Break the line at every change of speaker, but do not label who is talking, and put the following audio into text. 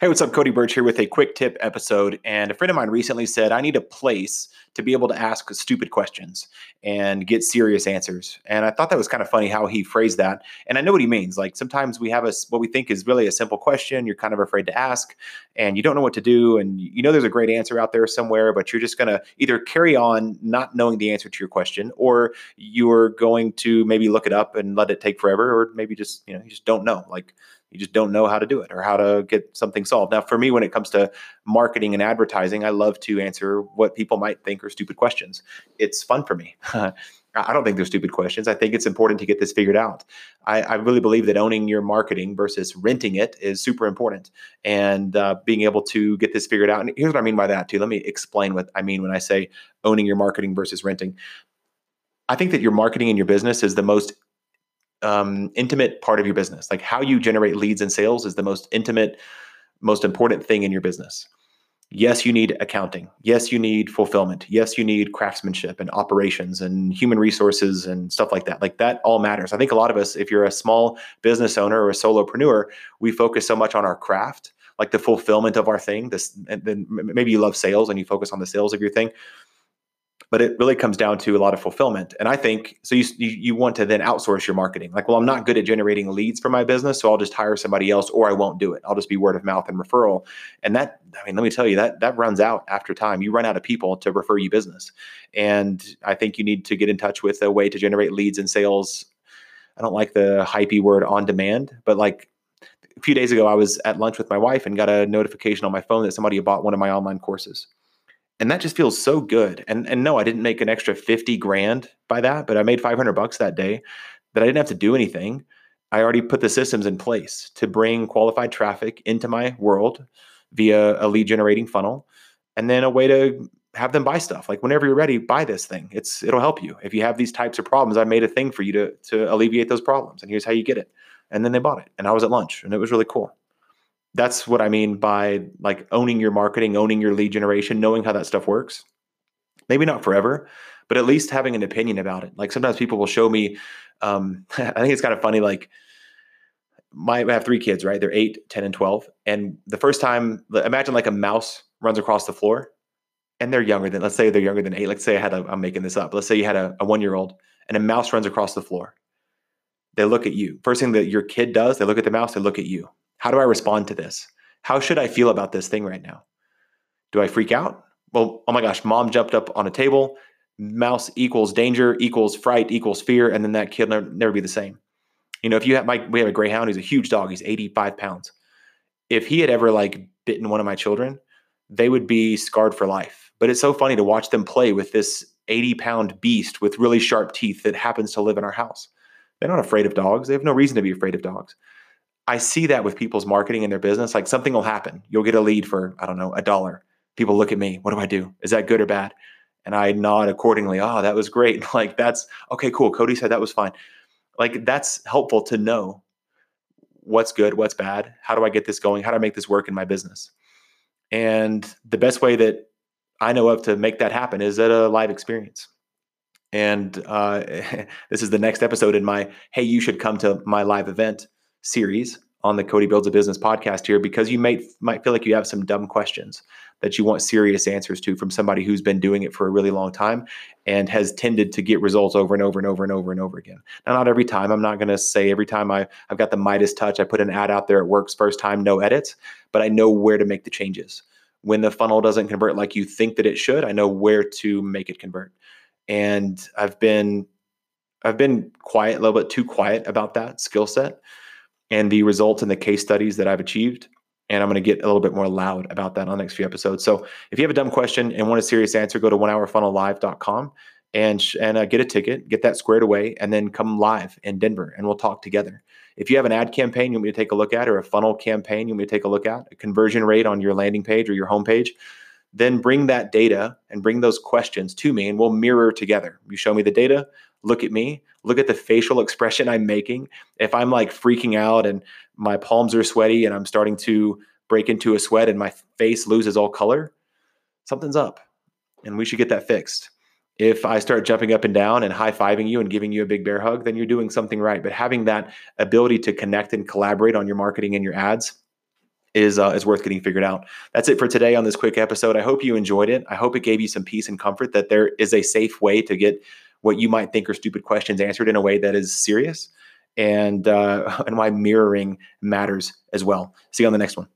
Hey, what's up? Cody Burch here with a quick tip episode. And a friend of mine recently said, I need a place to be able to ask stupid questions and get serious answers. And I thought that was kind of funny how he phrased that. And I know what he means. Like sometimes we have a, what we think is really a simple question, you're kind of afraid to ask, and you don't know what to do. And you know there's a great answer out there somewhere, but you're just going to either carry on not knowing the answer to your question, or you're going to maybe look it up and let it take forever, or maybe just, you know, you just don't know. Like, you just don't know how to do it or how to get something solved. Now, for me, when it comes to marketing and advertising, I love to answer what people might think are stupid questions. It's fun for me. I don't think they're stupid questions. I think it's important to get this figured out. I, I really believe that owning your marketing versus renting it is super important and uh, being able to get this figured out. And here's what I mean by that, too. Let me explain what I mean when I say owning your marketing versus renting. I think that your marketing in your business is the most um, intimate part of your business. Like how you generate leads and sales is the most intimate, most important thing in your business. Yes, you need accounting. Yes, you need fulfillment. Yes, you need craftsmanship and operations and human resources and stuff like that. Like that all matters. I think a lot of us, if you're a small business owner or a solopreneur, we focus so much on our craft, like the fulfillment of our thing. This, and then maybe you love sales and you focus on the sales of your thing but it really comes down to a lot of fulfillment. And i think so you, you want to then outsource your marketing. Like well i'm not good at generating leads for my business so i'll just hire somebody else or i won't do it. I'll just be word of mouth and referral. And that i mean let me tell you that that runs out after time. You run out of people to refer you business. And i think you need to get in touch with a way to generate leads and sales. I don't like the hypey word on demand but like a few days ago i was at lunch with my wife and got a notification on my phone that somebody had bought one of my online courses and that just feels so good. And and no, I didn't make an extra 50 grand by that, but I made 500 bucks that day that I didn't have to do anything. I already put the systems in place to bring qualified traffic into my world via a lead generating funnel and then a way to have them buy stuff. Like whenever you're ready, buy this thing. It's it'll help you. If you have these types of problems, I made a thing for you to to alleviate those problems and here's how you get it. And then they bought it. And I was at lunch and it was really cool that's what I mean by like owning your marketing, owning your lead generation, knowing how that stuff works. Maybe not forever, but at least having an opinion about it. Like sometimes people will show me, um, I think it's kind of funny, like, my, I have three kids, right? They're eight, 10, and 12. And the first time, imagine like a mouse runs across the floor and they're younger than, let's say they're younger than eight. Let's say I had a, I'm making this up. Let's say you had a, a one year old and a mouse runs across the floor. They look at you. First thing that your kid does, they look at the mouse, they look at you. How do I respond to this? How should I feel about this thing right now? Do I freak out? Well, oh my gosh, mom jumped up on a table. Mouse equals danger equals fright equals fear, and then that kid never, never be the same. You know, if you have my, we have a greyhound. He's a huge dog. He's 85 pounds. If he had ever like bitten one of my children, they would be scarred for life. But it's so funny to watch them play with this 80 pound beast with really sharp teeth that happens to live in our house. They're not afraid of dogs. They have no reason to be afraid of dogs. I see that with people's marketing in their business. Like something will happen. You'll get a lead for, I don't know, a dollar. People look at me. What do I do? Is that good or bad? And I nod accordingly. Oh, that was great. Like that's okay, cool. Cody said that was fine. Like that's helpful to know what's good, what's bad. How do I get this going? How do I make this work in my business? And the best way that I know of to make that happen is at a live experience. And uh, this is the next episode in my Hey, you should come to my live event series on the Cody Builds a Business podcast here because you might might feel like you have some dumb questions that you want serious answers to from somebody who's been doing it for a really long time and has tended to get results over and over and over and over and over again. Now, not every time. I'm not going to say every time I, I've got the Midas touch, I put an ad out there, it works first time, no edits, but I know where to make the changes. When the funnel doesn't convert like you think that it should, I know where to make it convert. And I've been I've been quiet, a little bit too quiet about that skill set and the results and the case studies that I've achieved. And I'm going to get a little bit more loud about that on the next few episodes. So if you have a dumb question and want a serious answer, go to onehourfunnellive.com and and uh, get a ticket, get that squared away, and then come live in Denver, and we'll talk together. If you have an ad campaign you want me to take a look at, or a funnel campaign you want me to take a look at, a conversion rate on your landing page or your homepage, then bring that data and bring those questions to me, and we'll mirror together. You show me the data, look at me, look at the facial expression I'm making. If I'm like freaking out and my palms are sweaty and I'm starting to break into a sweat and my face loses all color, something's up and we should get that fixed. If I start jumping up and down and high fiving you and giving you a big bear hug, then you're doing something right. But having that ability to connect and collaborate on your marketing and your ads is uh, is worth getting figured out. That's it for today on this quick episode. I hope you enjoyed it. I hope it gave you some peace and comfort that there is a safe way to get what you might think are stupid questions answered in a way that is serious, and uh, and why mirroring matters as well. See you on the next one.